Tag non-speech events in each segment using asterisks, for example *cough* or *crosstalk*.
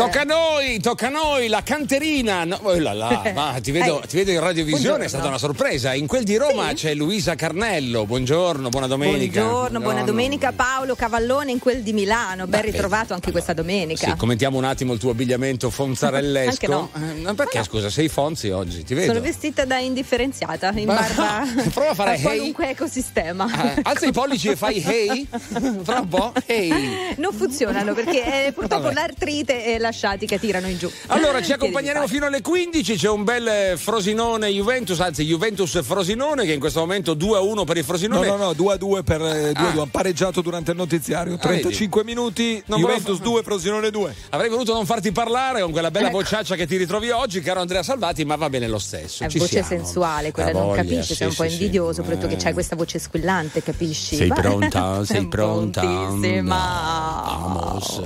Tocca a noi, tocca a noi, la canterina. No, oh là là, ma ti vedo, ti vedo in radiovisione, è stata una sorpresa. In quel di Roma c'è Luisa Carnello. Buongiorno, buona domenica. Buongiorno, buona domenica Paolo Cavallone in quel di Milano. Ben ritrovato anche questa domenica. Sì, commentiamo un attimo il tuo abbigliamento fonzarellesco. No. Eh, ma perché scusa, sei Fonzi oggi? Ti vedo. Sono vestita da indifferenziata in barba prova a fare hey. qualunque ecosistema. Eh, alza i pollici e fai hey. *laughs* Fra un po'. Hey. Non funzionano perché eh, purtroppo Vabbè. l'artrite e la sciatica tirano in giù. Allora ci *laughs* accompagneremo fino alle 15, c'è un bel eh, Frosinone Juventus, anzi Juventus Frosinone che in questo momento 2 a 1 per il No, Frosinone. no, no, 2 a 2 per eh, 2 a Ah. 2, pareggiato durante il notiziario. 35 minuti, Non Juventus volevo- 2, Frosinone 2. Avrei voluto non farti parlare con quella bella Ecco. bocciaccia che ti ritrovi oggi, caro Andrea Salvati, ma va bene lo stesso. È ci voce siamo. sensuale, quella Ha non voglia, capisci, sì, sei un po' sì, sì. invidioso, soprattutto che Eh. c'hai questa voce squillante, capisci? Sei pronta? *laughs* Sei pronta? Prontissima. Vamos.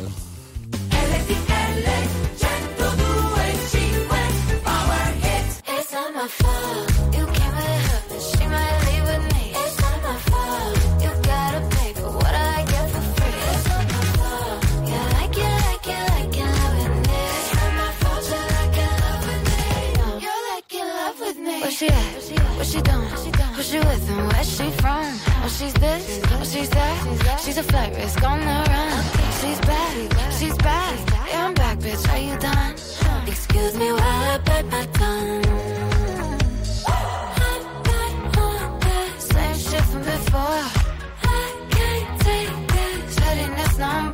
She's this, oh, she's that. She's a flight risk on the run. She's back, she's back. I'm back, bitch. Are you done? Excuse me while I bite my tongue. I'm not on same shit from before. I can't take this pettiness no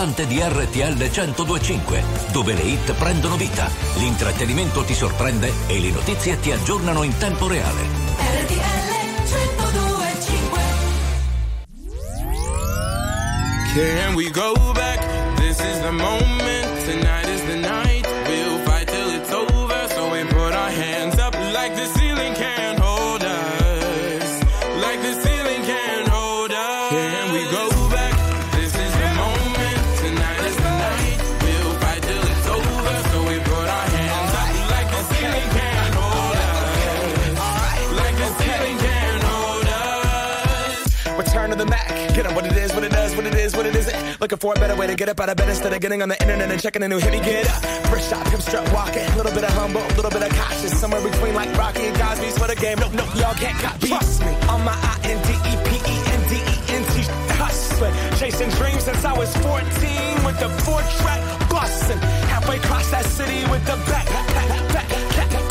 Pulsante di RTL 1025, dove le hit prendono vita, l'intrattenimento ti sorprende e le notizie ti aggiornano in tempo reale. RTL 1025 Can we go back? This is the moment. Tonight for a better way to get up out of bed instead of getting on the internet and checking a new hit. Me get up, first shot, hip strut walking, a little bit of humble, a little bit of cautious, somewhere between like Rocky and Cosby's for the game. Nope, nope, y'all can't copy. Trust me, on my I N D E P E N D E N T hustling, chasing dreams since I was 14 with the four track busting, halfway across that city with the back, back, back, back, back, back,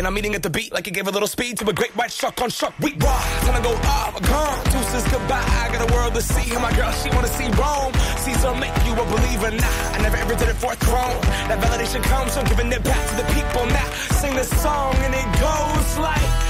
And I'm eating at the beat like it gave a little speed to a great white shark on shark. We raw. Time to go off. Gone. Deuces goodbye. I got a world to see. And my girl, she wanna see Rome. Caesar make you a believer. Nah, I never ever did it for a throne. That validation comes from giving it back to the people. Now sing this song and it goes like,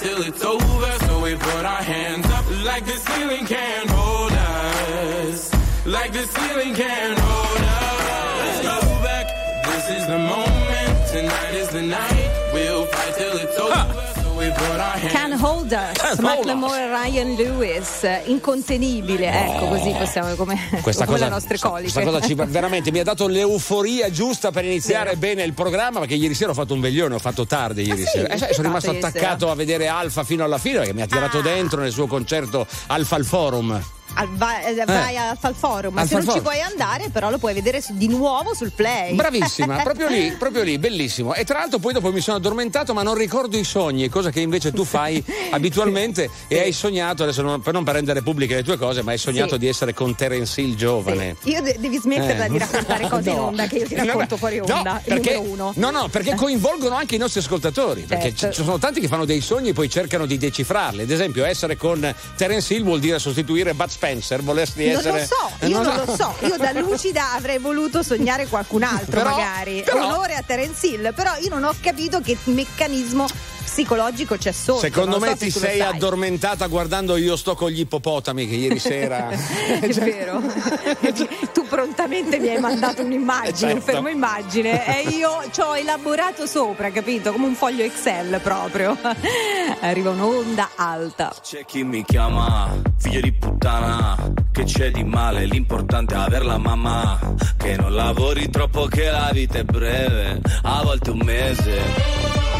Till it's over. So we put our hands up like the ceiling can't hold us. Like the ceiling can't Can Hold Us, Can Hold Macklemore e Ryan Lewis, incontenibile, ecco così possiamo come, Questa come cosa, le nostre coliche. questa cosa ci, veramente mi ha dato l'euforia giusta per iniziare bene il programma perché ieri sera ho fatto un veglione, ho fatto tardi ieri Ah, sì? sera. Eh, sono rimasto fate ieri attaccato a vedere Alfa fino alla fine perché mi ha tirato Ah. dentro nel suo concerto Alfa al Forum. Al- vai eh, vai al Fal Forum, ma Al se non Fal ci puoi andare, però lo puoi vedere su- di nuovo sul play. Bravissima, *laughs* proprio lì, proprio lì, bellissimo. E tra l'altro poi dopo mi sono addormentato ma non ricordo i sogni, cosa che invece tu fai *laughs* abitualmente e hai sognato, adesso non, per non rendere pubbliche le tue cose, ma hai sognato Sì. di essere con Terence Hill giovane. Sì. Io de- devi smetterla Eh. di raccontare cose in No. onda che io ti No, racconto no, fuori no, onda. il perché, uno. No, no, perché coinvolgono anche i nostri ascoltatori. Perché Certo. ci sono tanti che fanno dei sogni e poi cercano di decifrarli. Ad esempio, essere con Terence Hill vuol dire sostituire Bud Spencer. Volersi Non essere. lo so, Eh, io non lo so. Io da *laughs* lucida avrei voluto sognare qualcun altro, Però- magari. però- Onore a Terence Hill, però io non ho capito che meccanismo psicologico c'è sotto. Secondo me so se ti lo sei addormentata guardando Io sto con gli ippopotami che ieri sera. *laughs* È *laughs* vero. *laughs* tu prontamente mi hai mandato un'immagine, Certo. un fermo immagine e io ci ho elaborato sopra, capito? Come un foglio Excel proprio. Arriva un'onda alta. C'è chi mi chiama figlio di puttana, che c'è di male, l'importante è aver la mamma, che non lavori troppo che la vita è breve, a volte un mese.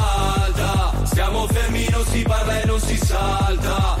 fermi, non si parla e non si salta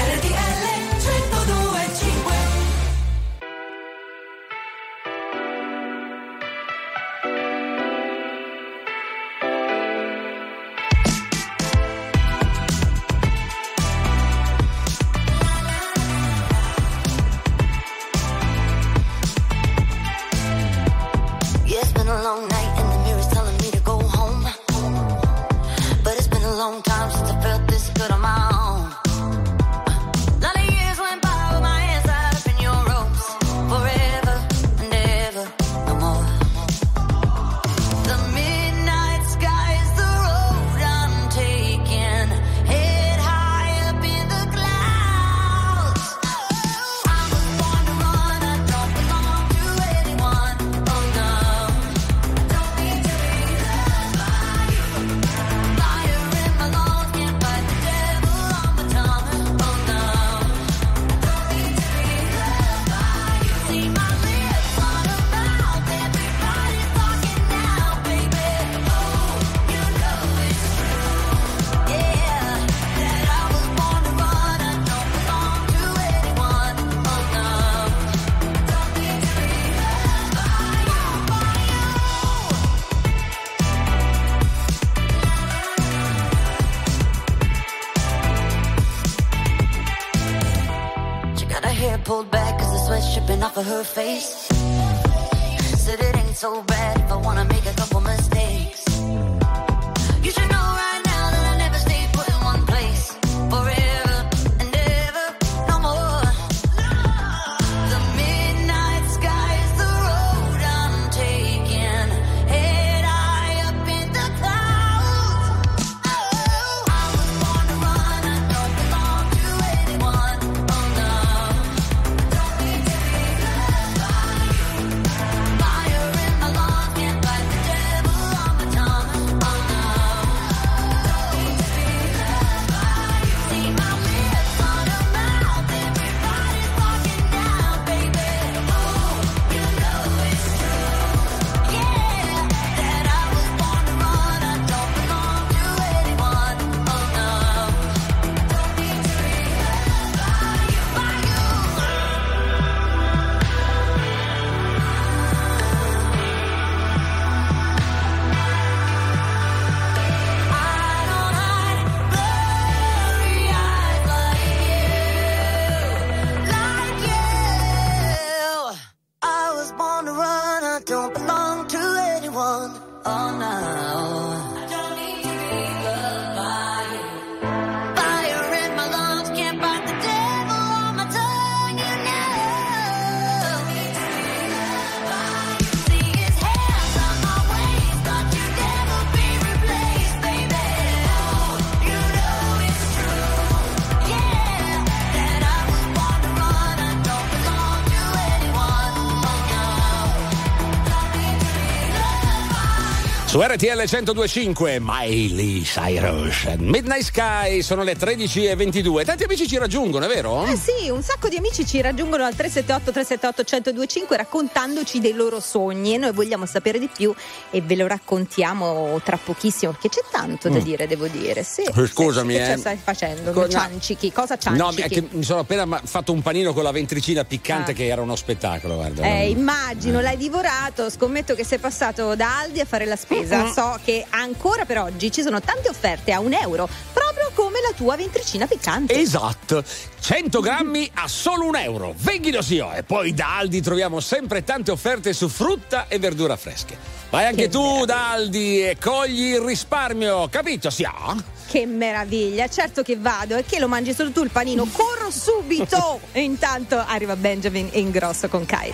Face. Su RTL 1025 Miley Cyrus Midnight Sky sono le 13.22 Tanti amici ci raggiungono, è vero? Eh sì, un sacco di amici ci raggiungono al 378 378 1025 raccontandoci dei loro sogni e noi vogliamo sapere di più e ve lo raccontiamo tra pochissimo perché c'è tanto da Mm. dire, devo dire. Sì, Eh, scusami, sì, Che eh. ce stai facendo? Co-. Ciancichi, cosa ciancichi? No, che mi sono appena fatto un panino con la ventricina piccante Ah. che era uno spettacolo, guarda. Eh, immagino, l'hai divorato. Scommetto che sei passato da Aldi a fare la spesa. So che ancora per oggi ci sono tante offerte a un euro, proprio come la tua ventricina piccante. Esatto, 100 grammi a solo un euro. Venghino sì, oh. E poi da Aldi troviamo sempre tante offerte su frutta e verdura fresche. Vai anche Che tu da Aldi e cogli il risparmio, capito? Sì, ah? Che meraviglia, certo che vado e che lo mangi solo tu il panino, corro subito! *laughs* e intanto arriva Benjamin e ingrosso con Kai.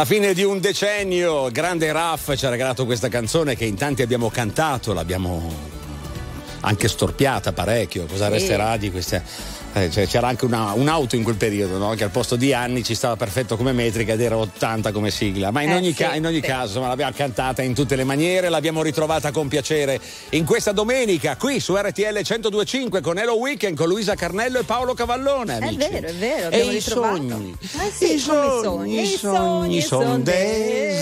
Alla fine di un decennio, grande Raff ci ha regalato questa canzone che in tanti abbiamo cantato, l'abbiamo anche storpiata parecchio. Cosa Sì. resterà di queste. Eh, cioè, c'era anche una- un'auto in quel periodo, no? che al posto di anni ci stava perfetto come metrica ed era 80 come sigla. Ma in Eh, ogni, sì, ca- in ogni sì. caso insomma, l'abbiamo cantata in tutte le maniere, l'abbiamo ritrovata con piacere in questa domenica qui su RTL 1025 con Hello Weekend con Luisa Carnello e Paolo Cavallone. È amici. vero, è vero, E i sogni. Eh sì, I sogni, i i sogni son sono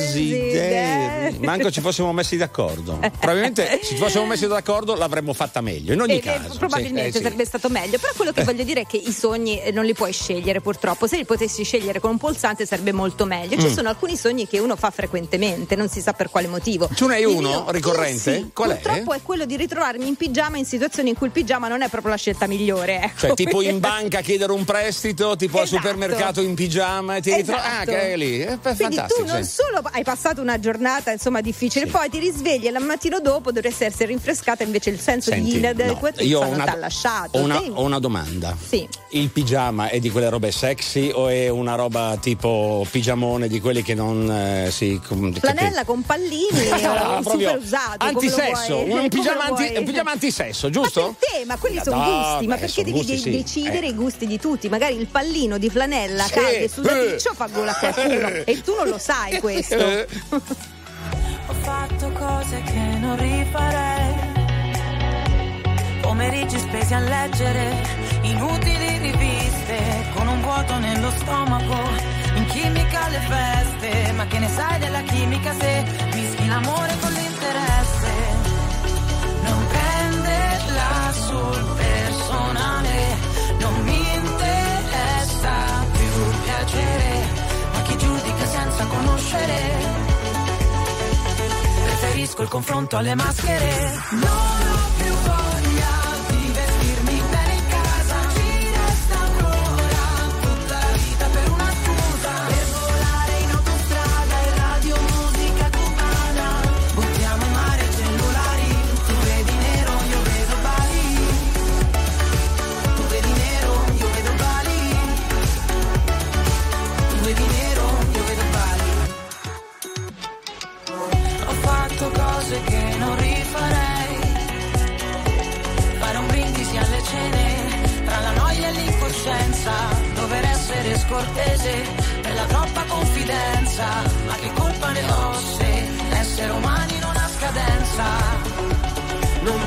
desideri. Manco ci fossimo messi d'accordo. Probabilmente se ci fossimo messi d'accordo l'avremmo fatta meglio. In ogni Eh, caso. eh, probabilmente Sì, eh, sarebbe stato meglio. Però quello che voglio dire è che i sogni eh, non li puoi scegliere, purtroppo. Se li potessi scegliere con un pulsante sarebbe molto meglio. Ci Mm. sono alcuni sogni che uno fa frequentemente, non si sa per quale motivo. Tu ne hai uno mio- ricorrente? io sì, Qual è? Purtroppo è quello di ritrovarmi in pigiama in situazioni in cui il pigiama non è proprio la scelta migliore. Ecco. Cioè, tipo in *laughs* banca chiedere un prestito, tipo al Esatto. supermercato in pigiama e ti ritrovi. Ah, Esatto. che è lì. È Quindi fantastico. tu non sì. solo hai passato una giornata insomma difficile. Poi ti risvegli e la mattino dopo dovresti essere rinfrescata, invece il senso Senti, di no, inadeguatezza ho non una, ti ha lasciato. ho una- ho una domanda. Sì. Il pigiama è di quelle robe sexy o è una roba tipo pigiamone di quelli che non eh, si. Flanella con pallini, *laughs* Ah, o proprio super usato. Antisesso, un pigiama, anti, un pigiama antisesso, giusto? Te, ma quelli sono No, gusti, ma perché devi gusti, de- sì. decidere Eh. i gusti di tutti? Magari il pallino di flanella Sì. caldo e sudaticcio Eh. fa gola a qualcuno *laughs* e tu non lo sai *laughs* questo. Eh. Ho fatto cose che non rifarei. Pomeriggi spesi a leggere inutili riviste con un vuoto nello stomaco. In chimica alle feste, ma che ne sai della chimica se mischi l'amore con l'interesse? Non prenderla sul personale, non mi interessa più piacere, ma chi giudica senza conoscere. Preferisco il confronto alle maschere. Non ho più voglia essere scortese per la troppa confidenza. Ma che colpa ne ho se l'essere umani non ha scadenza? Non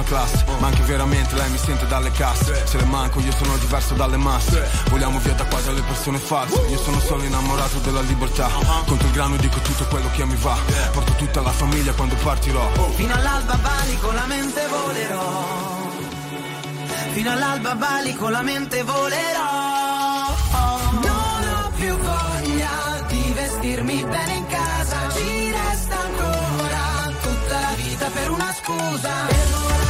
prima classe Ma anche veramente lei mi sente dalle casse Se le manco io sono diverso dalle masse Vogliamo via da qua dalle persone false Io sono solo innamorato della libertà Contro il grano dico tutto quello che mi va Porto tutta la famiglia quando partirò Fino all'alba Bali con la mente volerò. Fino all'alba Bali con la mente volerò. Non ho più voglia di vestirmi bene in casa. Ci resta ancora tutta la vita per una scusa. Per volare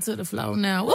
To the floor now. Woo!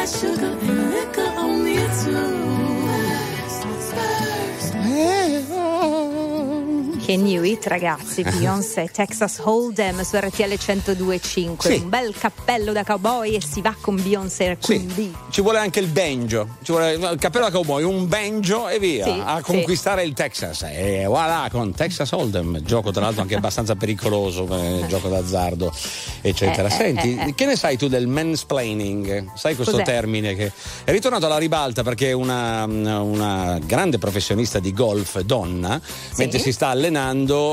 That sugar and liquor on me too. Che new hit ragazzi, Beyoncé, Texas Hold'em su RTL 102.5, Sì. un bel cappello da cowboy e si va con Beyoncé quindi. Ci vuole anche il banjo, ci vuole il cappello da cowboy, un banjo e via Sì, a sì. conquistare il Texas. E voilà con Texas Hold'em, gioco tra l'altro anche *laughs* abbastanza pericoloso, eh, gioco d'azzardo, eccetera. Eh, eh, Senti, eh, eh. che ne sai tu del mansplaining? Sai questo Cos'è? termine che è ritornato alla ribalta perché una, una grande professionista di golf, donna, mentre si sta allenando,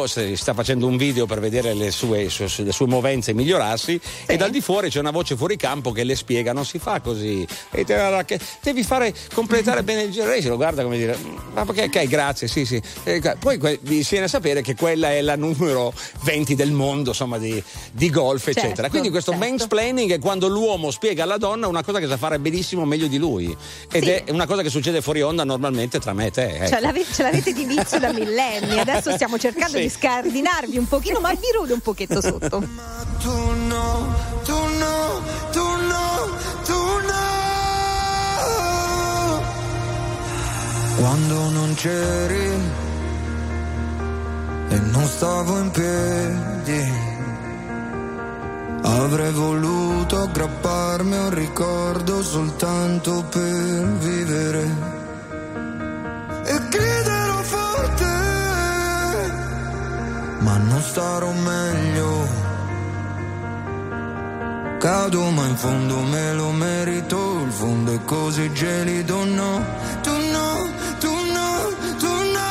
si sta facendo un video per vedere le sue, su- su- le sue movenze migliorarsi e dal di fuori c'è una voce fuori campo che le spiega non si fa così. E te- devi fare completare bene il giro. Lei se lo guarda come dire ma perché ok grazie sì sì. Eh, poi que- viene a sapere che quella è la numero 20 del mondo insomma di, di golf Certo, eccetera. Quindi questo certo. mansplaining è quando l'uomo spiega alla donna una cosa che sa fare benissimo meglio di lui. Ed Sì. è una cosa che succede fuori onda normalmente tra me e te ecco. Cioè, l'ave- ce l'avete di vizio da *laughs* millenni, adesso stiamo cercando Sì. di scardinarvi un pochino, ma vi rude un pochetto sotto. *laughs* Tu no, tu no, tu no, tu no. Quando non c'eri e non stavo in piedi, avrei voluto aggrapparmi a un ricordo soltanto per vivere. E griderò forte, ma non starò meglio. Cado ma in fondo me lo merito, il fondo è così gelido, no, tu no, tu no, tu no.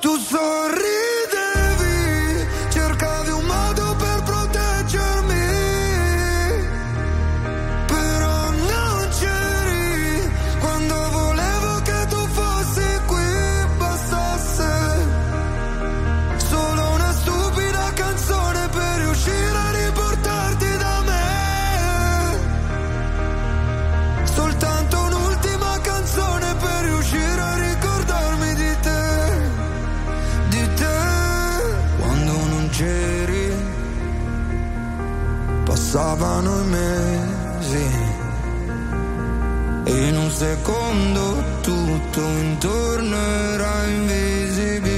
Tu sorridevi, passavano i mesi. E in un secondo tutto intorno era invisibile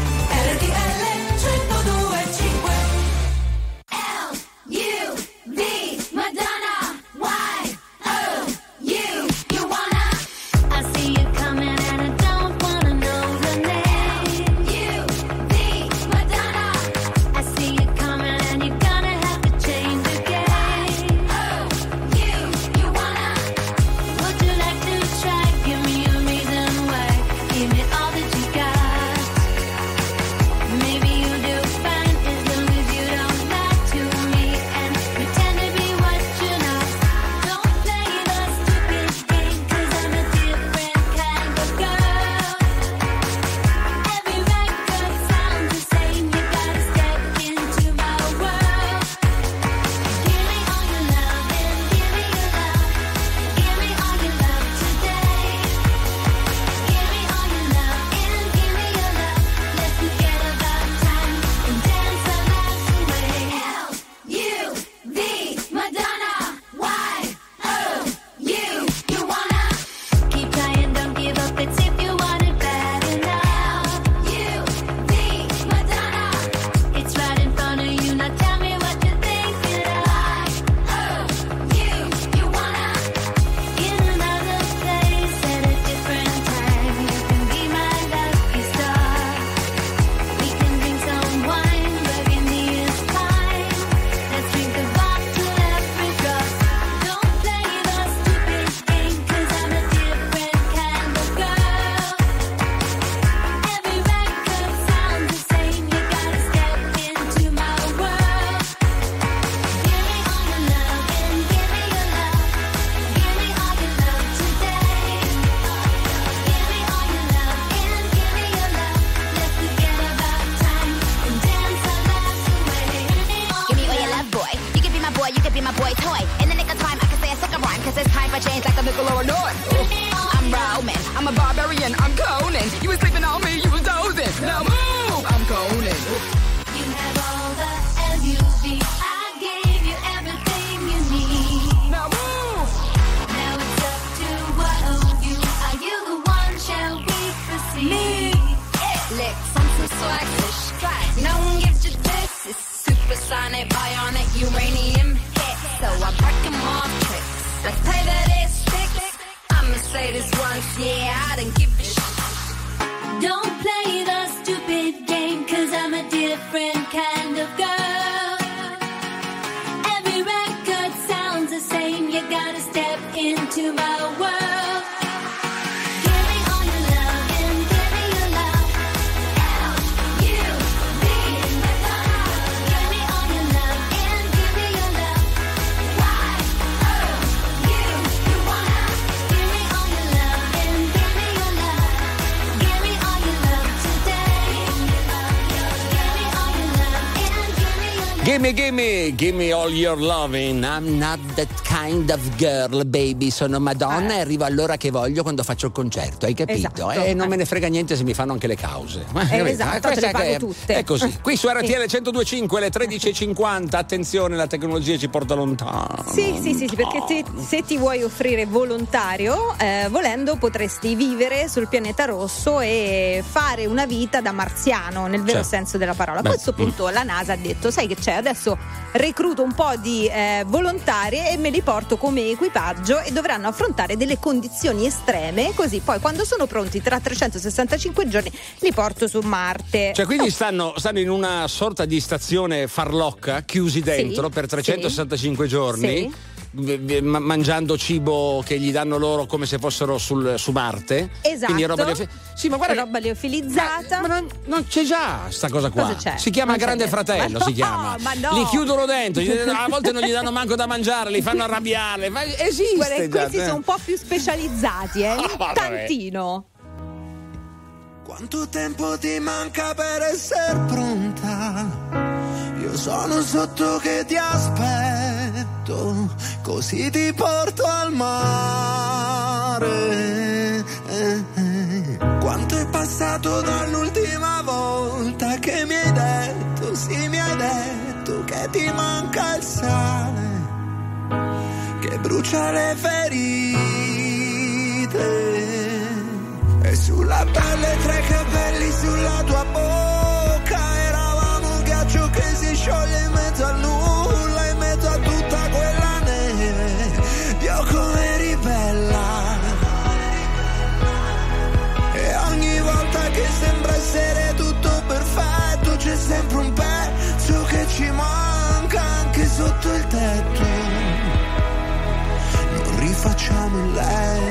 Gimme, gimme all your loving. I'm not that kind of girl, baby. Sono Madonna e arrivo all'ora che voglio quando faccio il concerto, hai capito? Esatto. E non me ne frega niente se mi fanno anche le cause. Eh, *laughs* esatto, questa le pago tutte. È così. Qui su *laughs* RTL 1025 le 13.50. Attenzione, la tecnologia ci porta lontano. Sì, sì, sì, sì, perché te- se ti vuoi offrire volontario, eh, volendo potresti vivere sul pianeta rosso e fare una vita da marziano, nel vero Certo. senso della parola. A Beh, questo punto la NASA ha detto, sai che c'è, adesso recluto un po' di eh, volontari e me li porto come equipaggio e dovranno affrontare delle condizioni estreme, così poi quando sono pronti tra 365 giorni li porto su Marte. Cioè, quindi stanno, stanno in una sorta di stazione farlocca, chiusi dentro per 365 giorni. Sì. Ma- mangiando cibo che gli danno loro come se fossero sul- su Marte. Esatto. Quindi roba liofili- Sì, ma guarda. roba liofilizzata. Ma, non, non c'è già sta cosa qua. Cosa c'è? Si chiama Non c'è Grande. Fratello, Ma si no, chiama. ma no. Li chiudono dentro, a volte non gli danno manco da mangiare, li fanno arrabbiare. Ma esiste Guarda, già. questi eh. sono un po' più specializzati, eh? Vabbè. tantino. Quanto tempo ti manca per essere pronta? Io sono sotto che ti aspetto, vento, così ti porto al mare. Quanto è passato dall'ultima volta che mi hai detto, sì mi hai detto che ti manca il sale, che brucia le ferite. E sulla pelle tre capelli, sulla tua bocca, eravamo un ghiaccio che si scioglie in mezzo al nulla. facciamo in lei.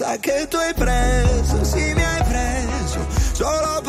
sa che tu hai preso, sì mi hai preso, solo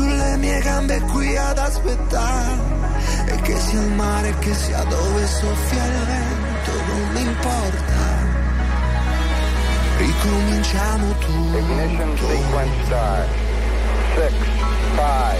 sulle mie gambe qui ad aspettare e che sia il mare, che sia dove soffia il vento, non mi importa. Ricominciamo tutto. Ignition sequence start. 6, 5,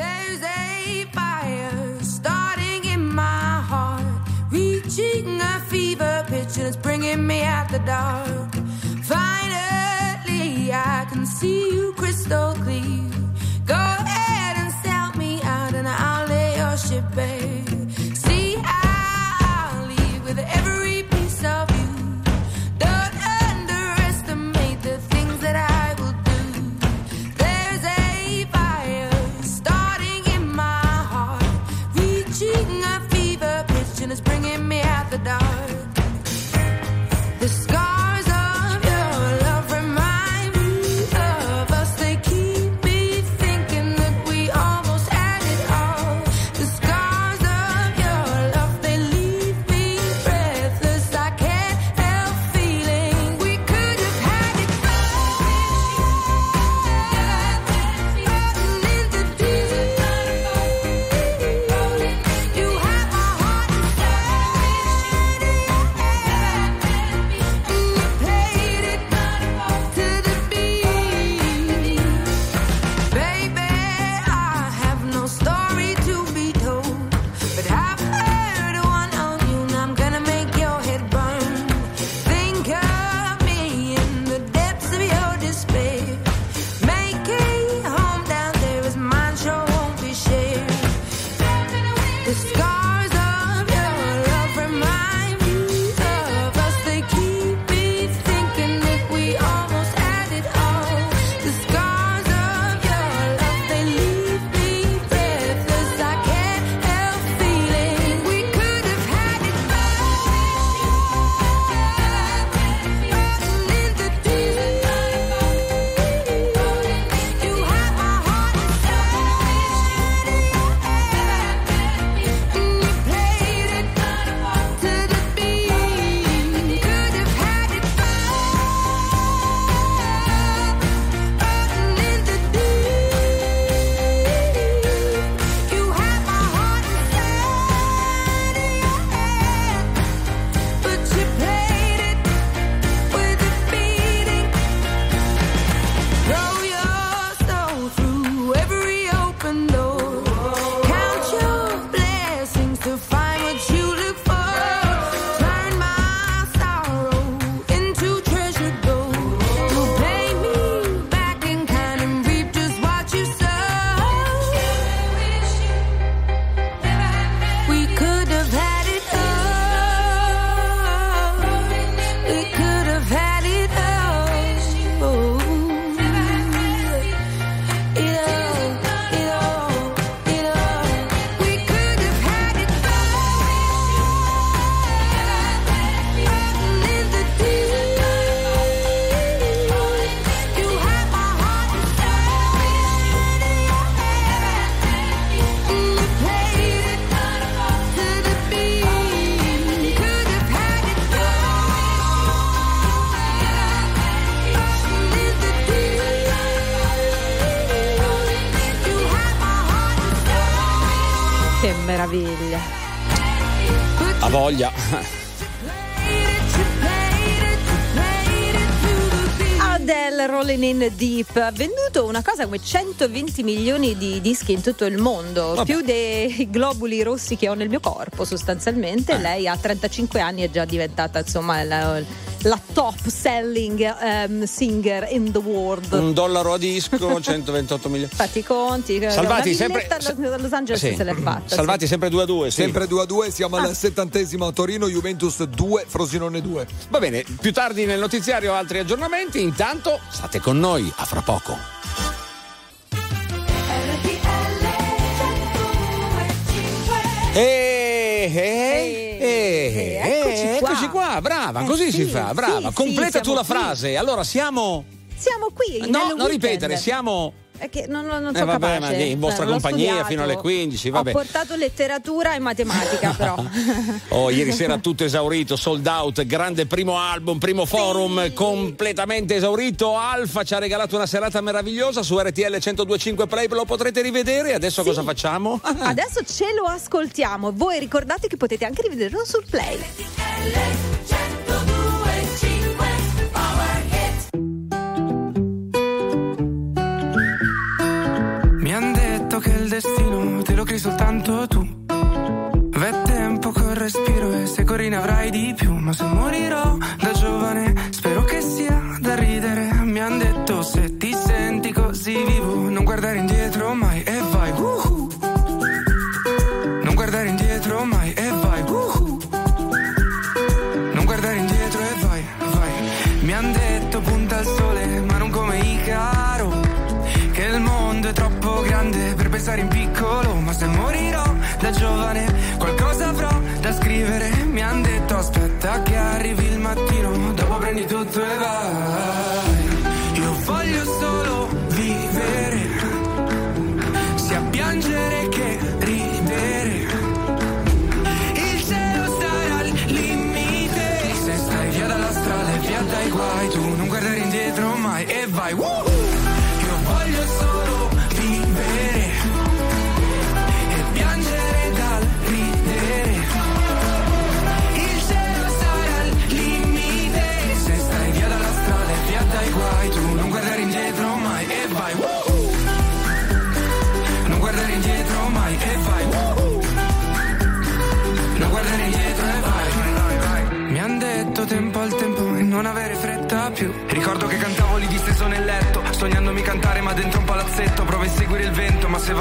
Deep ha venduto una cosa come 120 milioni di dischi in tutto il mondo, Vabbè. più dei globuli rossi che ho nel mio corpo Eh. sostanzialmente. Lei ha 35 anni e è già diventata insomma la, la top selling ehm, singer in the world. Un dollaro a disco, *laughs* 128 milioni. Fatti i conti, Salvati sempre- Los Angeles Sì. se l'è fatta. Salvati sempre 2 a 2. Sì. Sempre 2 a 2, siamo Ah. al settantesimo a Torino, Juventus 2, Frosinone 2. Va bene, più tardi nel notiziario altri aggiornamenti. Intanto state con noi, a fra poco. Eh, eh, eh, eccoci eh, qua. eccoci qua, brava, Eh, così sì, si fa, brava. Completa tu la frase. Allora siamo. Siamo qui. No, non ripetere, siamo. È che non, non, non Eh, sono vabbè, capace. ma in vostra l'ho compagnia studiato. fino alle 15, vabbè. Ho portato letteratura e matematica, *laughs* però. Oh, ieri sera tutto esaurito, sold out, grande primo album, primo forum completamente esaurito. Alfa ci ha regalato una serata meravigliosa su RTL 1025 Play, lo potrete rivedere. Adesso cosa facciamo? *laughs* Adesso ce lo ascoltiamo. Voi ricordate che potete anche rivederlo sul play. Mi destino te lo crei soltanto tu. V'è tempo col respiro e se corri ne avrai di più. Ma se morirò da giovane, spero che sia da ridere. Mi han detto se ti senti così vivo, non guardare indietro mai e vai. Non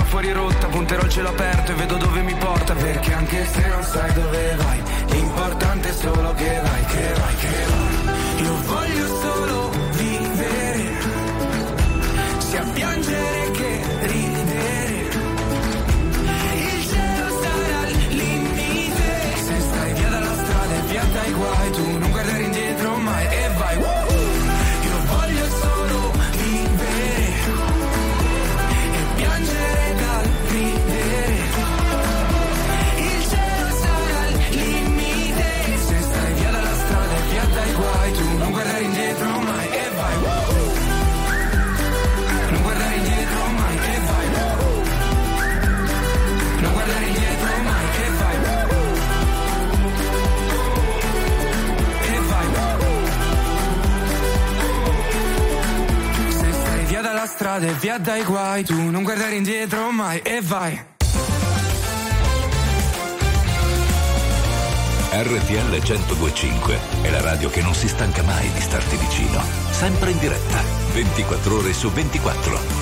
ma fuori rotta, punterò il cielo aperto e vedo dove mi porta. Perché anche se non sai dove vai, l'importante è solo che vai, che vai, che vai. Io voglio solo vivere, sia piangere che ridere. Il cielo sarà al limite Se stai via dalla strada e via dai guai Tu strada e via dai guai Tu non guardare indietro mai e vai RTL 1025 è la radio che non si stanca mai di starti vicino. Sempre in diretta, 24 ore su 24.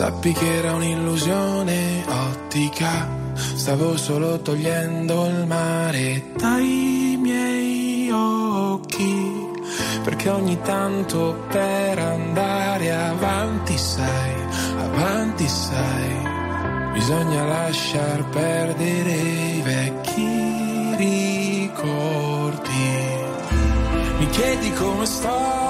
Sappi che era un'illusione ottica. Stavo solo togliendo il mare dai miei occhi. Perché ogni tanto per andare avanti, sai, avanti, sai, bisogna lasciar perdere i vecchi ricordi. Mi chiedi come sto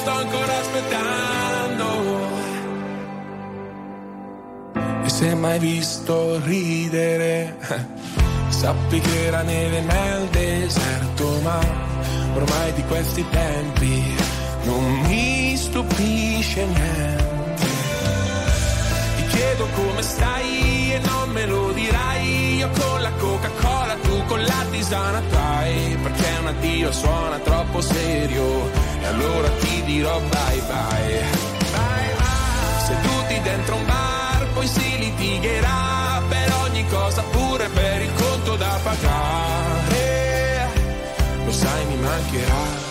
sto ancora aspettando. E se mai visto ridere, *laughs* sappi che era neve nel deserto, ma ormai di questi tempi non mi stupisce niente. Ti chiedo come stai e non me lo dirai, io con la Coca-Cola, tu con la tisana trai, perché un addio suona troppo serio, e allora ti dirò bye bye. Bye bye. Seduti dentro un bar, poi si litigherà per ogni cosa, pure per il conto da pagare. Lo sai, mi mancherà.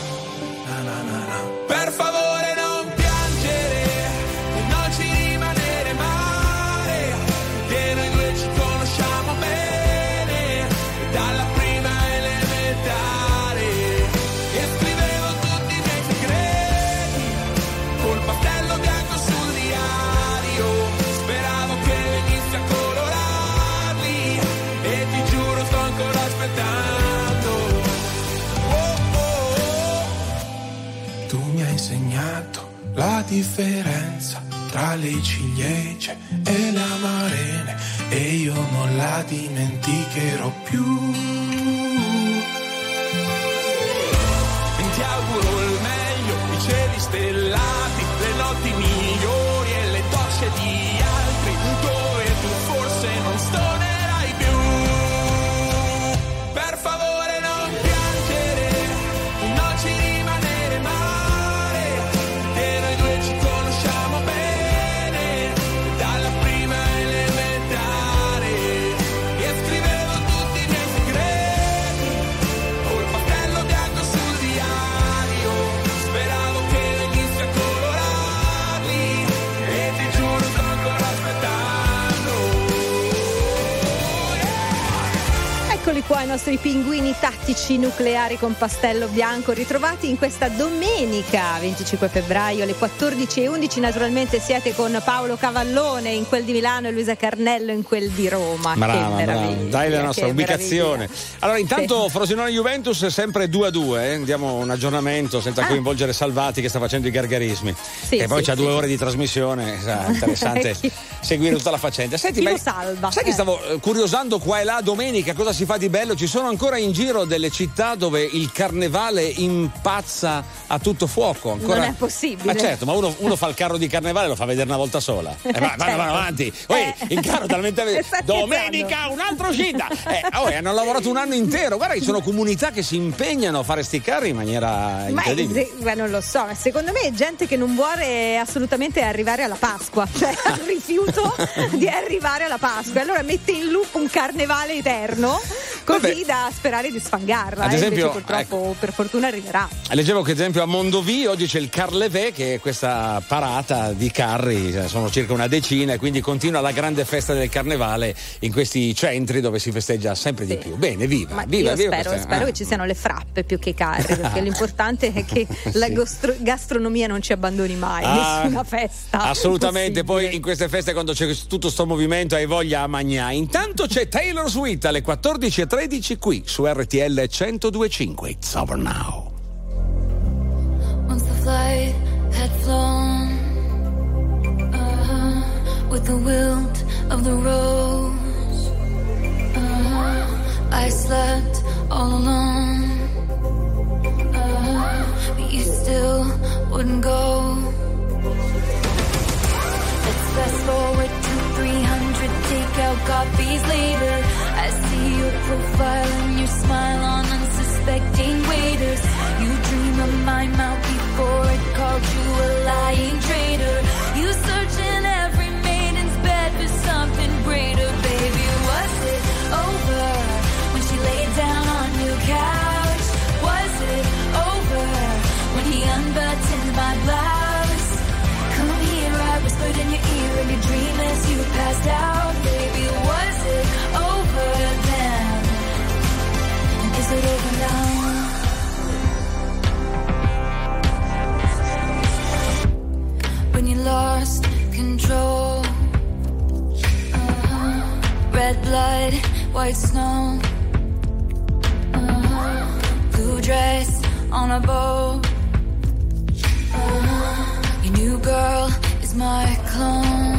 La differenza tra le ciliegie e le amarene e io non la dimenticherò più. Ti auguro il meglio, i cieli stellati, le notti migliori e le docce di qua i nostri pinguini tattici nucleari con pastello bianco ritrovati in questa domenica 25 febbraio alle 14.11 naturalmente siete con Paolo Cavallone in quel di Milano e Luisa Carnello in quel di Roma Brava, che brava. Dai la nostra che ubicazione. meraviglia. Allora, intanto Frosinone Juventus è sempre 2 a 2. eh. Diamo un aggiornamento senza Ah. coinvolgere Salvati che sta facendo i gargarismi. Sì, e poi sì, c'ha sì. due ore di trasmissione. sa, interessante *laughs* Chi- seguire tutta la faccenda. Senti, Chi ma salva? sai che Eh. stavo eh, curiosando qua e là domenica cosa si fa di bello? Ci sono ancora in giro delle città dove il carnevale impazza a tutto fuoco. Ancora... Non è possibile. Ma certo, ma uno, uno fa il carro di carnevale e lo fa vedere una volta sola. E va, *laughs* vanno, Certo. vanno avanti. Poi Eh. il carro talmente *laughs* Domenica un'altra uscita. Eh, oh, hanno lavorato un anno intero. Guarda, ci sono comunità che si impegnano a fare sti carri in maniera Ma incredibile. se- ma non lo so, secondo me è gente che non vuole assolutamente arrivare alla Pasqua, *laughs* cioè ha il rifiuto di arrivare alla Pasqua. Allora mette in loop un carnevale eterno, così Vabbè. da sperare di sfangarla. Ad eh, esempio, invece purtroppo per fortuna arriverà. Leggevo che ad esempio a Mondovì oggi c'è il Carlevé che è questa parata di carri, eh, sono circa una decina e quindi continua la grande festa del carnevale in questi centri dove si festeggia sempre di più. Bene, viva, Ma viva, viva spero, questa- spero ah. che ci siano le frappe più che i carri, *laughs* perché l'importante è che la gastro- gastronomia non ci abbandoni mai, Ah, nessuna festa. Assolutamente, poi in queste feste quando c'è tutto sto movimento hai voglia a magnà. Intanto c'è Taylor Swift alle 14.13 qui su RTL 1025. It's over now. Once the flight had flown uh, with the wilt of the rose, uh, I slept all alone. Uh, but you still wouldn't go. Let's fast forward to 300 favorite takeout coffees later. I see your profile and you smile on unsuspecting waiters. You dream of my mouth before it called you a lying traitor. Passed out, baby. Was it over then? Is it over now? When you lost control, uh-huh. red blood, white snow, uh-huh. blue dress on a bow. Uh-huh. Your new girl is my clone.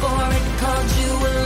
before it called you a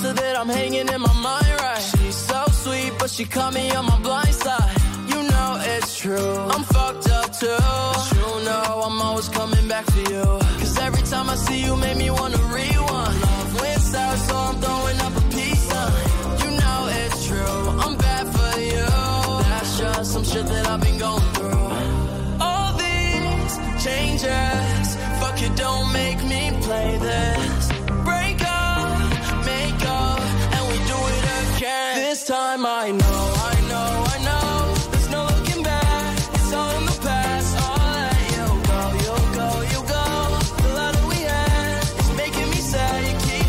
Poster that I'm hanging in my mind, right? She's so sweet, but she caught me on my blind side. You know it's true. I'm fucked up too. But you know I'm always coming back for you. Cause every time I see you, make me wanna rewind. Love went sour, so I'm throwing up a peace sign. You know it's true. I'm bad for you. That's just some shit that I've been going through. All these changes, fuck it, don't make me play this. Time I know, I know, I know. There's no looking back. It's all in the past. I'll let you go, you'll go, you'll go. The love that we had is making me sad. You keep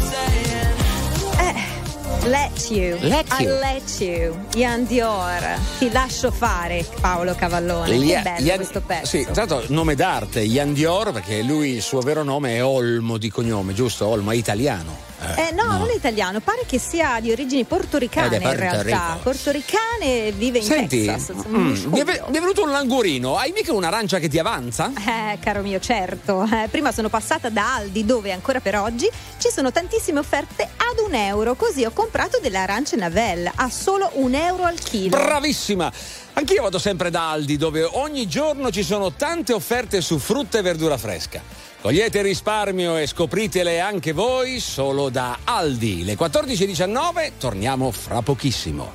Let you. Let I you. let you. Ian Dior. Ti lascio fare, Paolo Cavallone. Ia- che bello Ian- questo pezzo. Sì, tra l'altro nome d'arte, Ian Dior, perché lui il suo vero nome è Olmo di cognome, giusto? Olmo, è italiano. Eh, no, non è italiano, pare che sia di origini portoricane è in realtà. Rico. Portoricane vive in Senti, Texas. mm, mi, è, mi venuto un languorino, hai mica un'arancia che ti avanza? Eh, caro mio, certo. Eh, prima sono passata da Aldi, dove ancora per oggi ci sono tantissime offerte ad un euro. Così ho comprato delle arance Navelle a solo un euro al chilo. Bravissima! Anch'io vado sempre da Aldi, dove ogni giorno ci sono tante offerte su frutta e verdura fresca. Cogliete il risparmio e scopritele anche voi solo da Aldi. Le 14.19 torniamo fra pochissimo.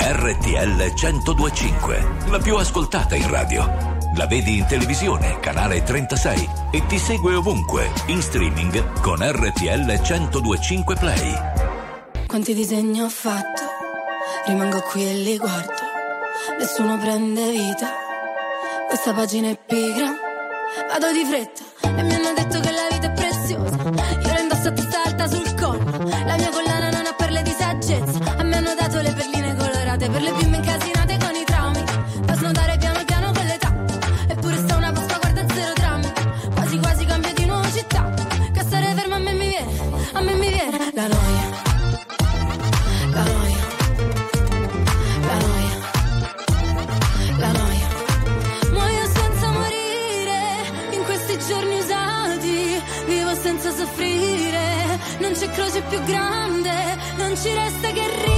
RTL 1025, la più ascoltata in radio. La vedi in televisione, canale 36 e ti segue ovunque, in streaming con RTL 1025 Play. Quanti disegni ho fatto, rimango qui e li guardo. Nessuno prende vita, questa pagina è pigra. Vado di fretta e mi hanno detto che la vita è preziosa. Più grande. Non ci resta che ridere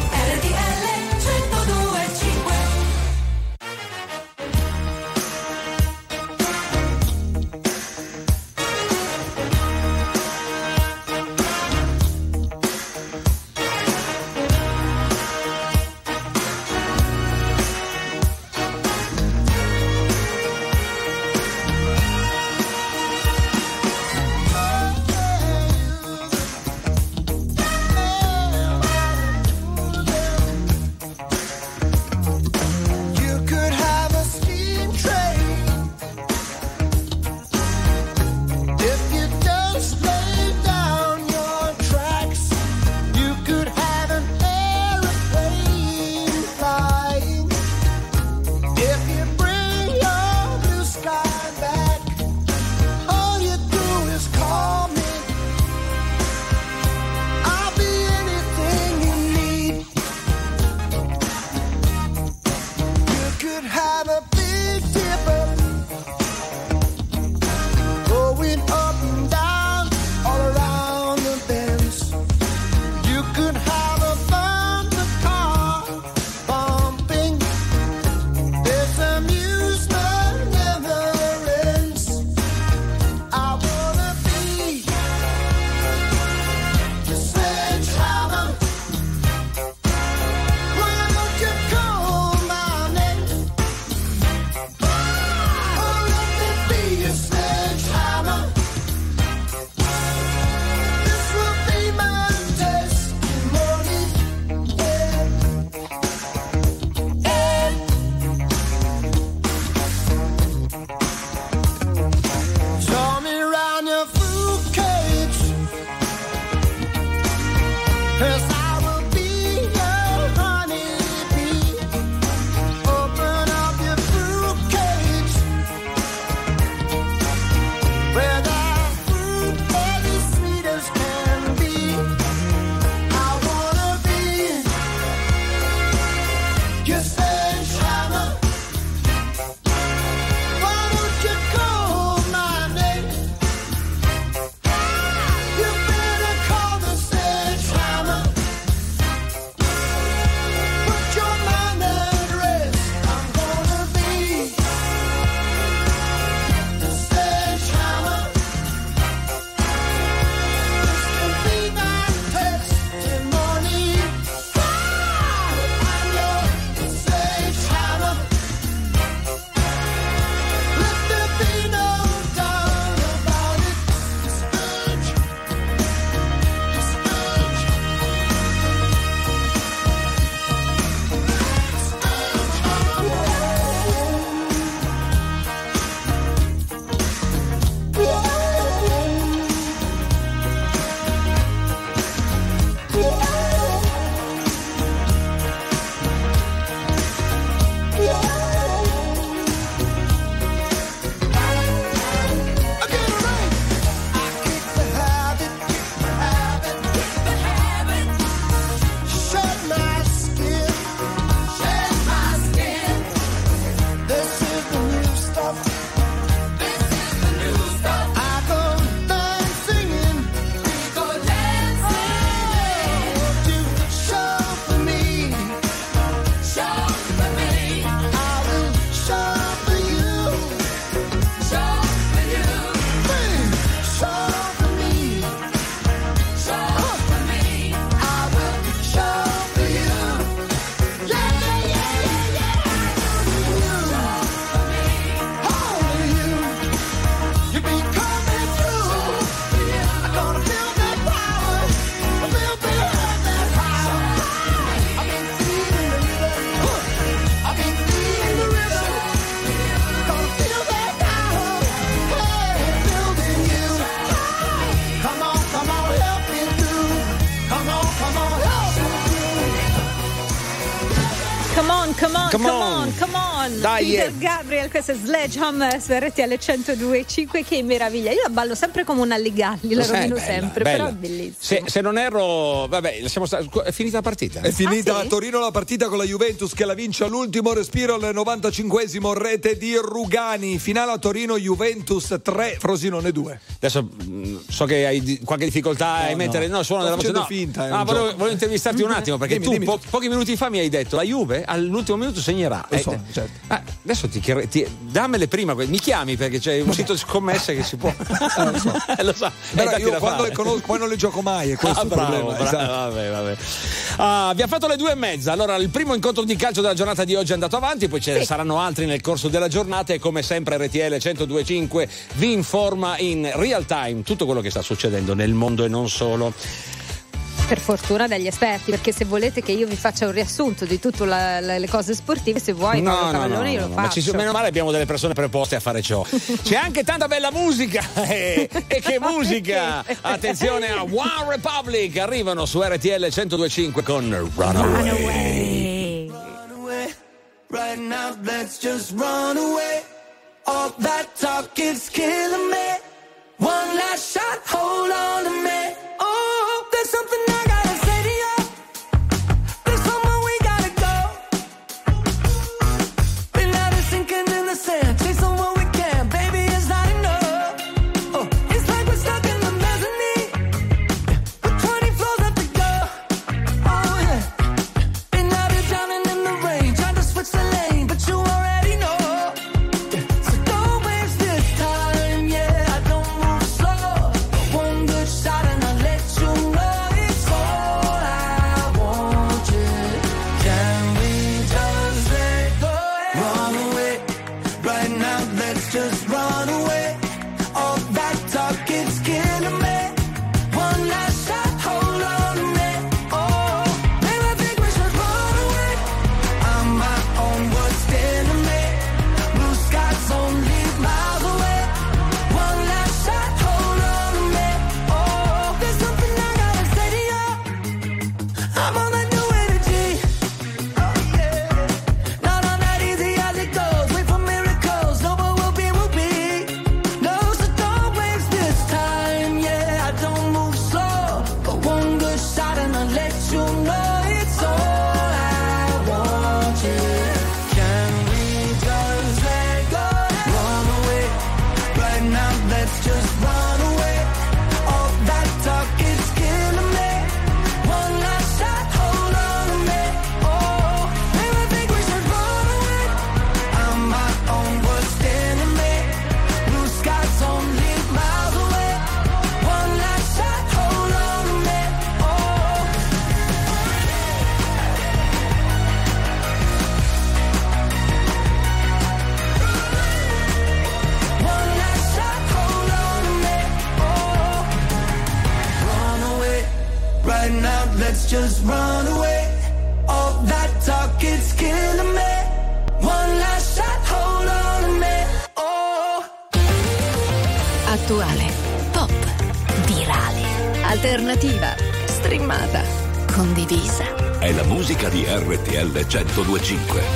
Come come on. on, come on. Dai, Peter eh. Gabriel, questo è Sledgehammer su RTL 102.5, che meraviglia. Io la ballo sempre come un alligalli, la sai, rovino sempre, bella. però è bellissimo. Se, se non erro, vabbè, stare- è finita la partita. È finita Ah, sì? a Torino la partita con la Juventus che la vince all'ultimo respiro al 95esimo rete di Rugani. Finale a Torino Juventus 3, Frosinone 2. Adesso mh, so che hai qualche difficoltà a mettere no, suono Sto della voce. No, finta, è no, un volevo, volevo intervistarti un attimo perché Dimmi, tu dimmi. po- pochi minuti fa mi hai detto la Juve all'ultimo minuto segnerà. Lo so, Eh, certo. ah, adesso ti, ti- dammele prima, mi chiami perché c'è un sito di scommesse che si può. *laughs* lo so. *laughs* lo so. Però Eh, io quando le conosco, poi non le gioco mai, è questo Ah, il bravo, problema. bravo, esatto. vabbè, vabbè. Ah, abbiamo fatto le due e mezza. Allora, il primo incontro di calcio della giornata di oggi è andato avanti, poi ce ne saranno altri nel corso della giornata. E come sempre, RTL 1025 vi informa in real time tutto quello che sta succedendo nel mondo e non solo. Per fortuna degli esperti, perché se volete che io vi faccia un riassunto di tutte le cose sportive, se vuoi, Paolo Cavallone, io lo ma ci faccio. sono- meno male abbiamo delle persone preposte a fare ciò. *laughs* C'è anche tanta bella musica. E, e che *laughs* musica! Attenzione a One Republic, arrivano su RTL 1025 con Runaway. away. Right now, let's just run away. All that talk is killing me. One last shot, hold on to me. 1025.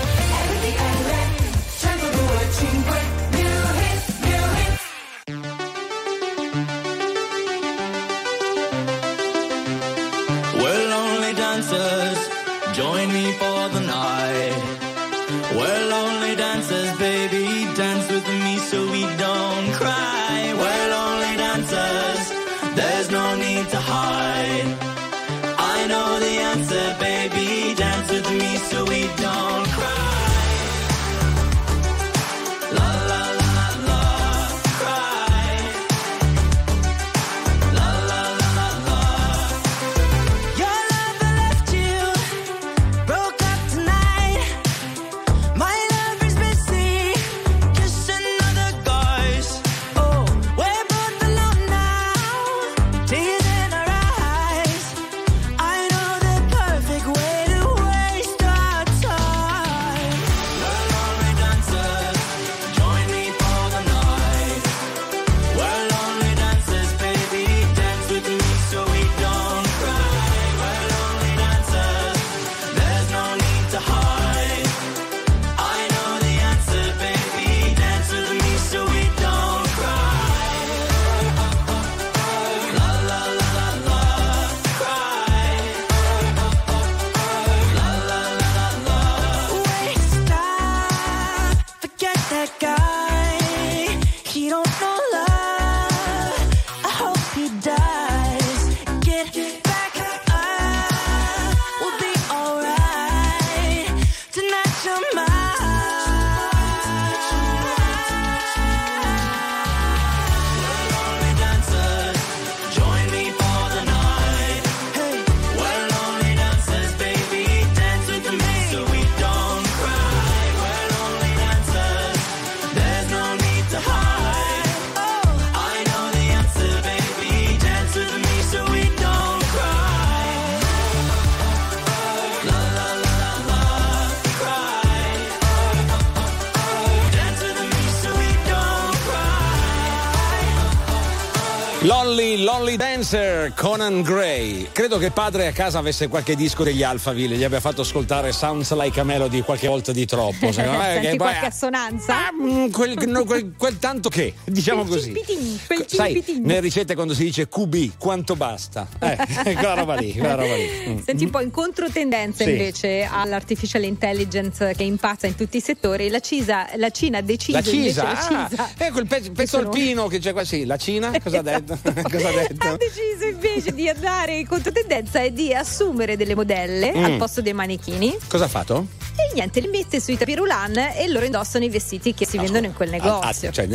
Conan Gray. Credo che padre a casa avesse qualche disco degli Alphaville, gli abbia fatto ascoltare Sounds Like a Melody qualche volta di troppo. secondo me, *laughs* che poi- qualche assonanza? Mm, quel, no, quel- quel tanto che, *laughs* diciamo Quel così. cipitin, quel Sai, nelle ricette quando si dice QB, quanto basta? Eh, *laughs* quella roba lì, quella roba lì. Mm. Senti un po' in controtendenza Sì. invece all'artificial intelligence che impazza in tutti i settori, la, Cisa- la Cina ha deciso La Cisa, invece la ah, Cisa eh, quel pezzo, pezzo alpino che c'è qua, sì, la Cina, cosa ha detto? cosa ha detto? ha deciso invece di andare in controtendenza e di assumere delle modelle Mm. al posto dei manichini Cosa ha fatto? e niente, li mette sui tapirulan e loro indossano i vestiti che si vendono in quel Ah, negozio. ah, cioè,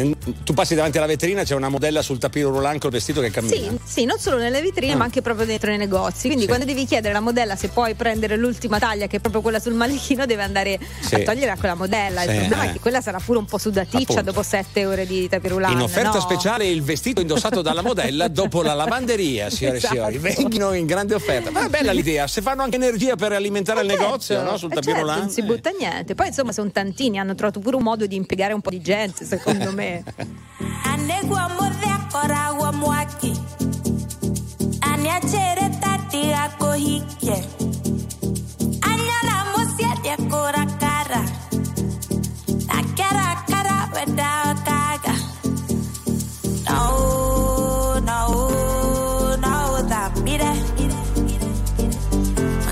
tu passi davanti alla vetrina, c'è una modella sul tapiro roulant col vestito che cammina. Sì, sì, non solo nelle vetrine, Ah. ma anche proprio dentro nei negozi. Quindi, Sì. quando devi chiedere alla modella se puoi prendere l'ultima taglia, che è proprio quella sul manichino, deve andare Sì. a togliere a quella modella. Il problema eh. è che quella sarà pure un po' sudaticcia Appunto. dopo sette ore di tapirulan. In offerta no? speciale il vestito indossato dalla modella dopo la lavanderia, signore Esatto. e signori. Vengono in grande offerta. Ma è bella l'idea, se fanno anche energia per alimentare il negozio, no? Sul Eh, tapiro certo, non si butta niente. Poi, insomma, sono tantini, hanno trovato pure un modo di impiegare un po' di gente, secondo me. modhekora wa no da mire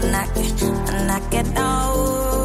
anake anake no no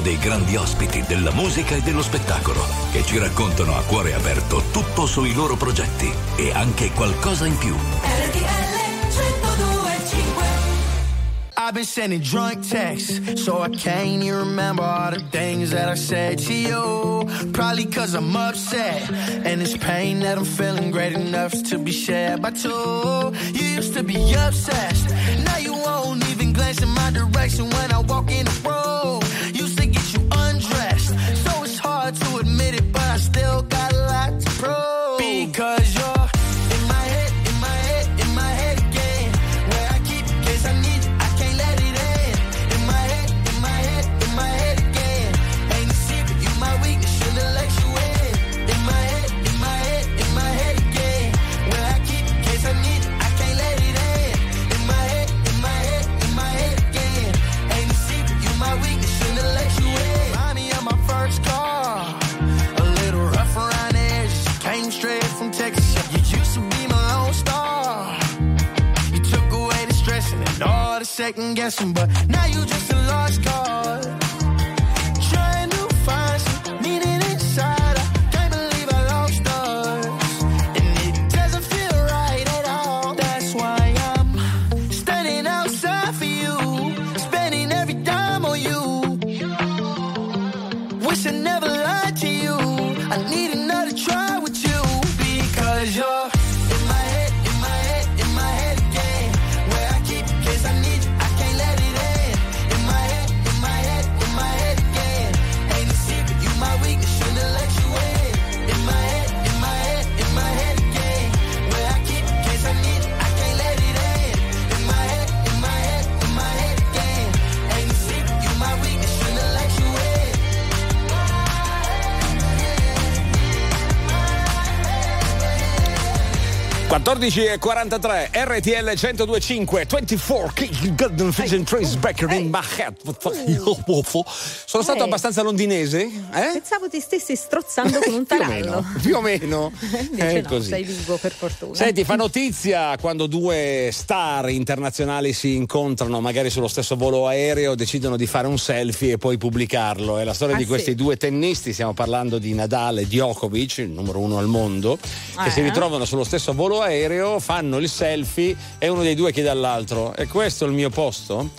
radio dei grandi ospiti della musica e dello spettacolo che ci raccontano a cuore aperto tutto sui loro progetti e anche qualcosa in più. I've been sending drunk texts, so I can't even remember all the things that I said to you. Probably cause I'm upset, and it's pain that I'm feeling great enough to be shared by two. You used to be obsessed, now you won't even reaction when I walk in the 14.43 RTL 1025 24 Kick Golden Vision Trace Backer in my head. Sono stato Ehi. abbastanza londinese? Eh? Pensavo ti stessi strozzando con un *laughs* Più o tarallo. meno, più o meno. *laughs* Invece È no, così. sei vivo per fortuna. Senti, fa *laughs* notizia quando due star internazionali si incontrano, magari sullo stesso volo aereo, decidono di fare un selfie e poi pubblicarlo. È la storia Ah, di questi sì. due tennisti, stiamo parlando di Nadal e Djokovic, il numero uno al mondo, che Eh. si ritrovano sullo stesso volo aereo, fanno il selfie e uno dei due chiede all'altro: E questo è il mio posto?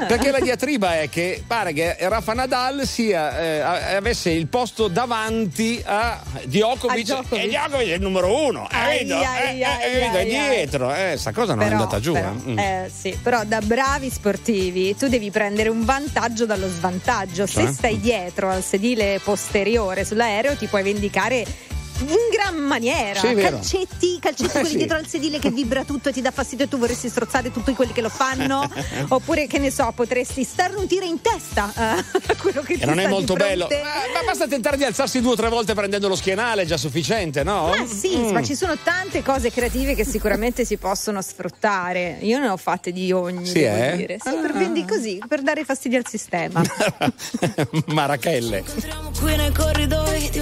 Ah. Perché la diatriba è che pare che Rafa Nadal sia, eh, avesse il posto davanti a Djokovic, A Djokovic. e Djokovic è il numero uno. Hai Ai, capito? ai, Eh, ai, eh, capito? È dietro, eh, sta cosa non è Però- andata giù. però, eh. Mm. eh, sì, però da bravi sportivi tu devi prendere un vantaggio dallo svantaggio. Cioè? Se stai dietro al sedile posteriore sull'aereo ti puoi vendicare in gran maniera. Sì, calcetti, calcetti Eh, quelli sì. dietro al sedile che vibra tutto e ti dà fastidio e tu vorresti strozzare tutti quelli che lo fanno. *laughs* Oppure, che ne so, potresti starnutire in testa eh, *laughs* quello che E ti non è molto bello. Ma, ma basta tentare di alzarsi due o tre volte prendendo lo schienale, è già sufficiente, no? Ma sì, Mm. ma ci sono tante cose creative che sicuramente si possono sfruttare. Io ne ho fatte di ogni, Sì, devo eh? dire. Sì, per, vendi così, per dare fastidio al sistema. *laughs* Marachelle. Qui nei corridoi di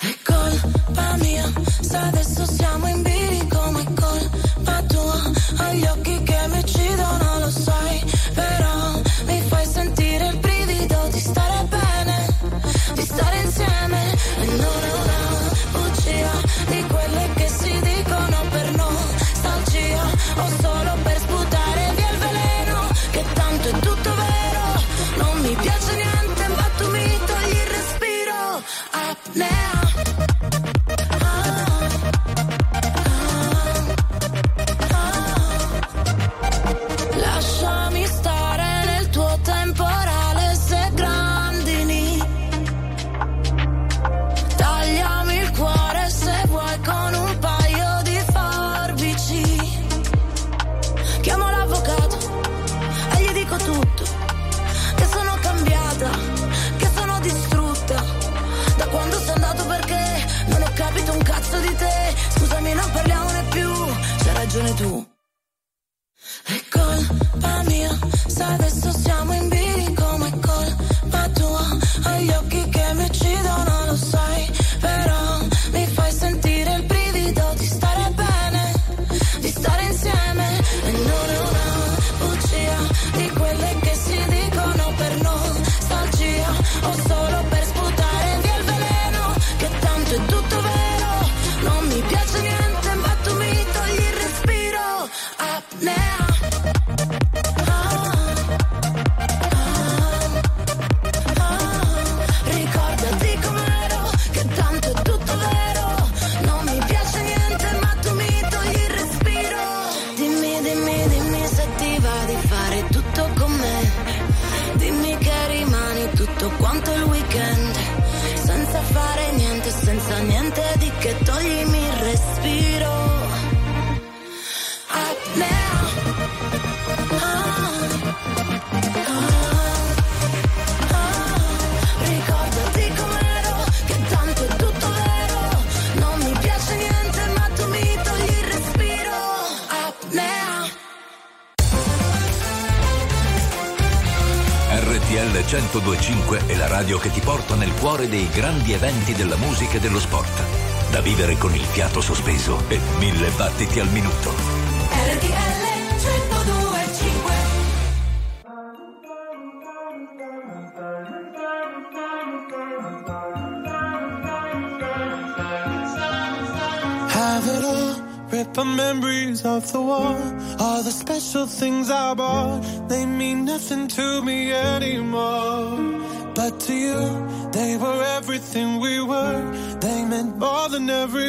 È colpa mia, se adesso siamo in bilico, ma è colpa tua. Agli occhi che mi uccidono, lo sai, però mi fai sentire il brivido di stare bene, di stare insieme. E non è una bugia di quelle che si dicono per nostalgia, o solo per sputare via. Lasciami tu. È colpa mia, se adesso siamo in bilico, fiato sospeso e mille battiti al minuto. RTL 1025 Have it all, memories of the war. All the special things I bought, they mean nothing to me anymore. But to you, they were everything we were. They meant more than every.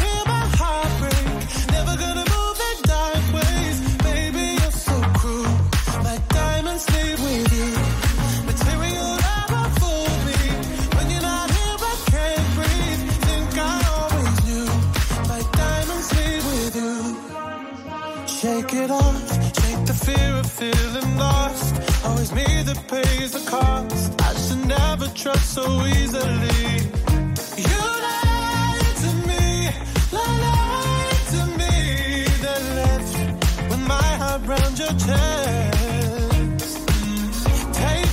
Shake it off, shake the fear of feeling lost. Always me that pays the cost. I should never trust so easily. You lied to me, lied to me. Then left my heart your chest.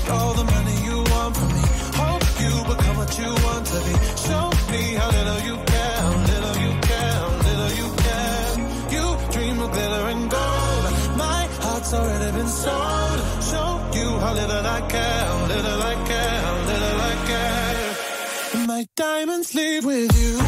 Take all the money you want from me. Hope you become what you want to be. Show me how little you care, little you care, little you care. You dream of glitter and gold. My heart's already been sold. Show you how little I care, little I care, little I care. My diamonds leave with you.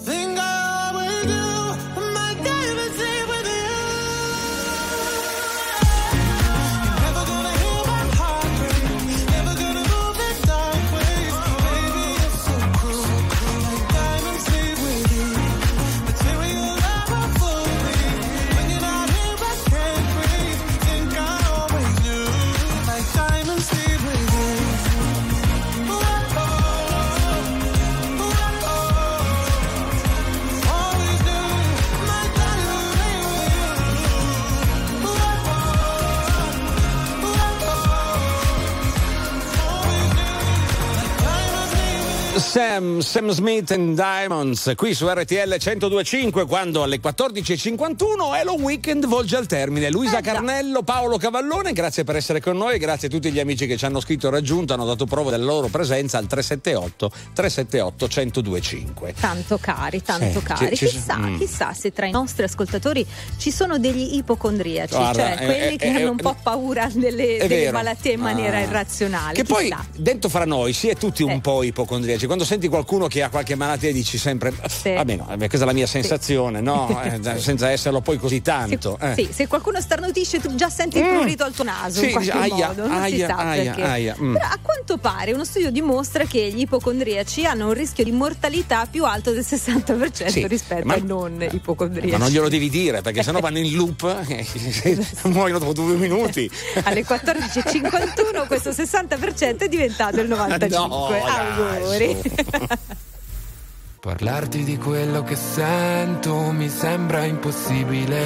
Sam, Sam Smith and Diamonds qui su RTL 1025 quando alle 14.51 Hello Weekend volge al termine. Luisa Carnello, Paolo Cavallone, grazie per essere con noi grazie a tutti gli amici che ci hanno scritto e raggiunto, hanno dato prova della loro presenza al 378 378 1025. Tanto cari, tanto Sì, cari. ci- ci- chissà, mm. chissà se tra i nostri ascoltatori ci sono degli ipocondriaci, Guarda, cioè eh, quelli eh, che eh, hanno eh, un po' paura delle, delle malattie in maniera Ah. irrazionale. Che poi chissà. dentro fra noi si è tutti un Eh. po' ipocondriaci. quando senti qualcuno che ha qualche malattia dici sempre, va bene, no, questa è la mia sensazione, no? *laughs* Eh, senza esserlo poi così tanto. eh. Sì, se qualcuno starnutisce tu già senti il Mm. prurito al tuo naso Sì, in qualche aia, modo, non si aia, sa aia, aia, mm. Però a quanto pare uno studio dimostra che gli ipocondriaci hanno un rischio di mortalità più alto del 60% Sì, rispetto ma- ai non ipocondriaci. Ma non glielo devi dire perché sennò vanno in loop *laughs* e muoiono dopo due minuti. *laughs* Alle 14.51 questo 60% è diventato il 95%. No, Auguri. *laughs* Parlarti di quello che sento mi sembra impossibile,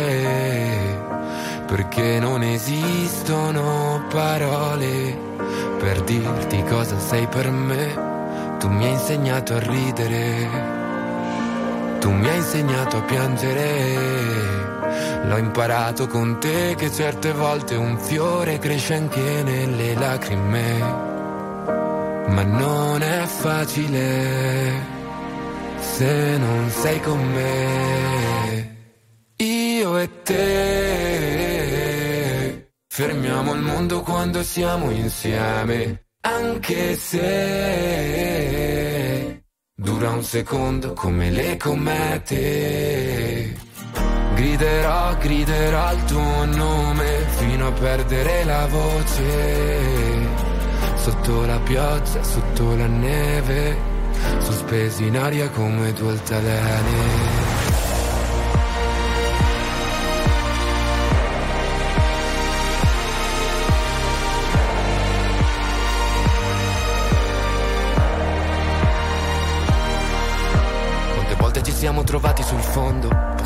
perché non esistono parole per dirti cosa sei per me. Tu mi hai insegnato a ridere, tu mi hai insegnato a piangere. L'ho imparato con te che certe volte un fiore cresce anche nelle lacrime, ma non è facile se non sei con me. Io e te fermiamo il mondo quando siamo insieme, anche se dura un secondo come le comete. Griderò, griderò il tuo nome fino a perdere la voce. Sotto la pioggia, sotto la neve, sospesi in aria come due altalene. Quante volte ci siamo trovati sul fondo,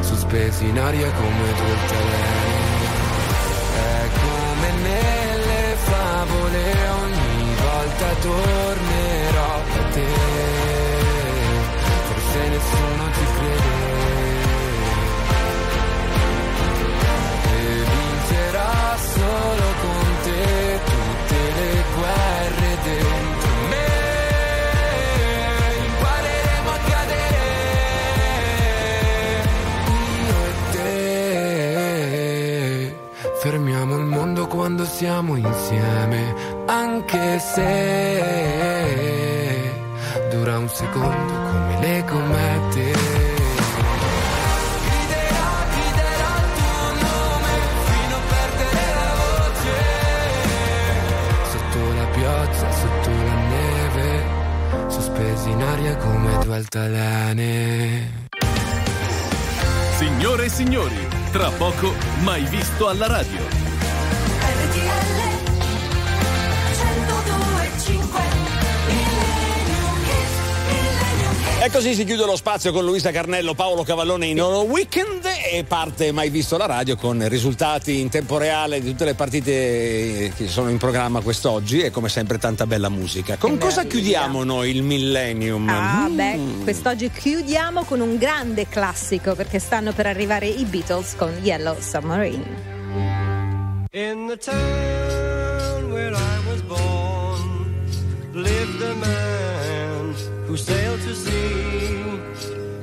sospesi in aria come due altalene. È come nelle favole, ogni volta tornerò da te. Forse nessuno ti crede. E vincerò solo con quando siamo insieme, anche se dura un secondo come le comete. Griderò, griderò il tuo nome fino a perdere la voce. Sotto la pioggia, sotto la neve, sospesi in aria come due altalene. Signore e signori, tra poco mai visto alla radio. E così si chiude lo spazio con Luisa Carnello, Paolo Cavallone in loro weekend e parte mai visto la radio con risultati in tempo reale di tutte le partite che sono in programma quest'oggi e come sempre tanta bella musica. Con Che cosa meraviglia. chiudiamo noi il millennium? Ah, Mm. beh, quest'oggi chiudiamo con un grande classico perché stanno per arrivare i Beatles con Yellow Submarine. In the town where I was born who sailed to sea,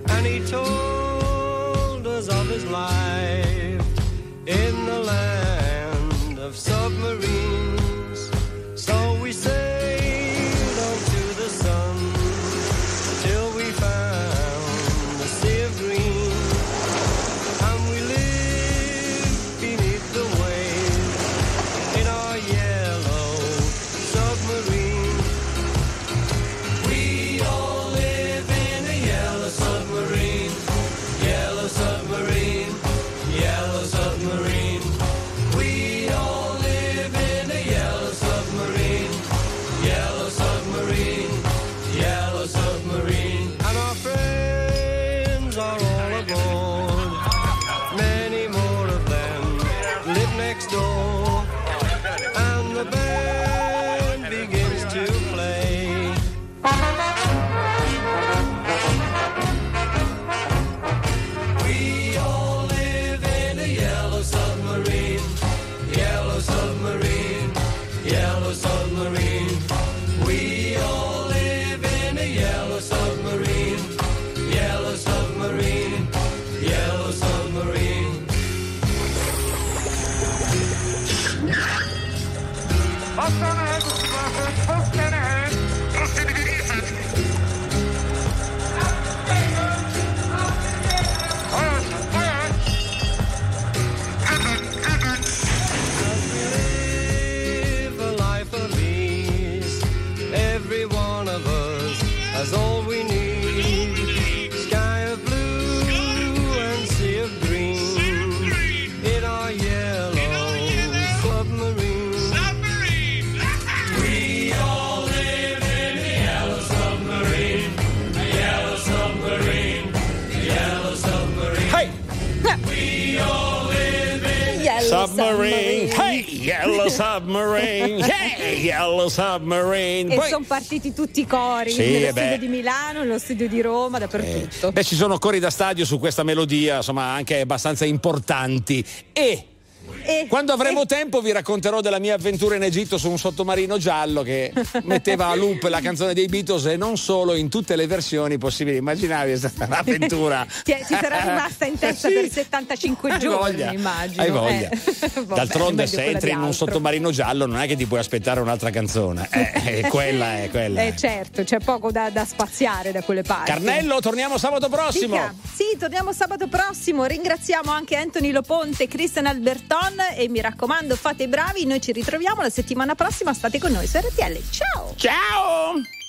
and he told us of his life in the land submarine, *laughs* hey, yellow submarine. E Poi- sono partiti tutti i cori Sì, nello eh studio beh. di Milano, nello studio di Roma, dappertutto. Beh, ci sono cori da stadio su questa melodia, insomma, anche abbastanza importanti. E E- quando avremo tempo vi racconterò della mia avventura in Egitto su un sottomarino giallo che *laughs* metteva a loop la canzone dei Beatles e non solo in tutte le versioni possibili. Immaginavi, è stata un'avventura. *laughs* Ti, ti sarà rimasta in testa Sì. per 75 Hai giorni, voglia, immagino. Hai voglia. Eh. *laughs* D'altronde, se entri in un sottomarino giallo, non è che ti puoi aspettare un'altra canzone. Eh, eh, quella è quella. Eh certo, c'è poco da, da spaziare da quelle parti. Carnello, torniamo sabato prossimo. Dica. Sì, torniamo sabato prossimo. Ringraziamo anche Anthony Loponte, Christian Alberton e mi raccomando, fate i bravi. Noi ci ritroviamo la settimana prossima. State con noi su RTL. Ciao! Ciao!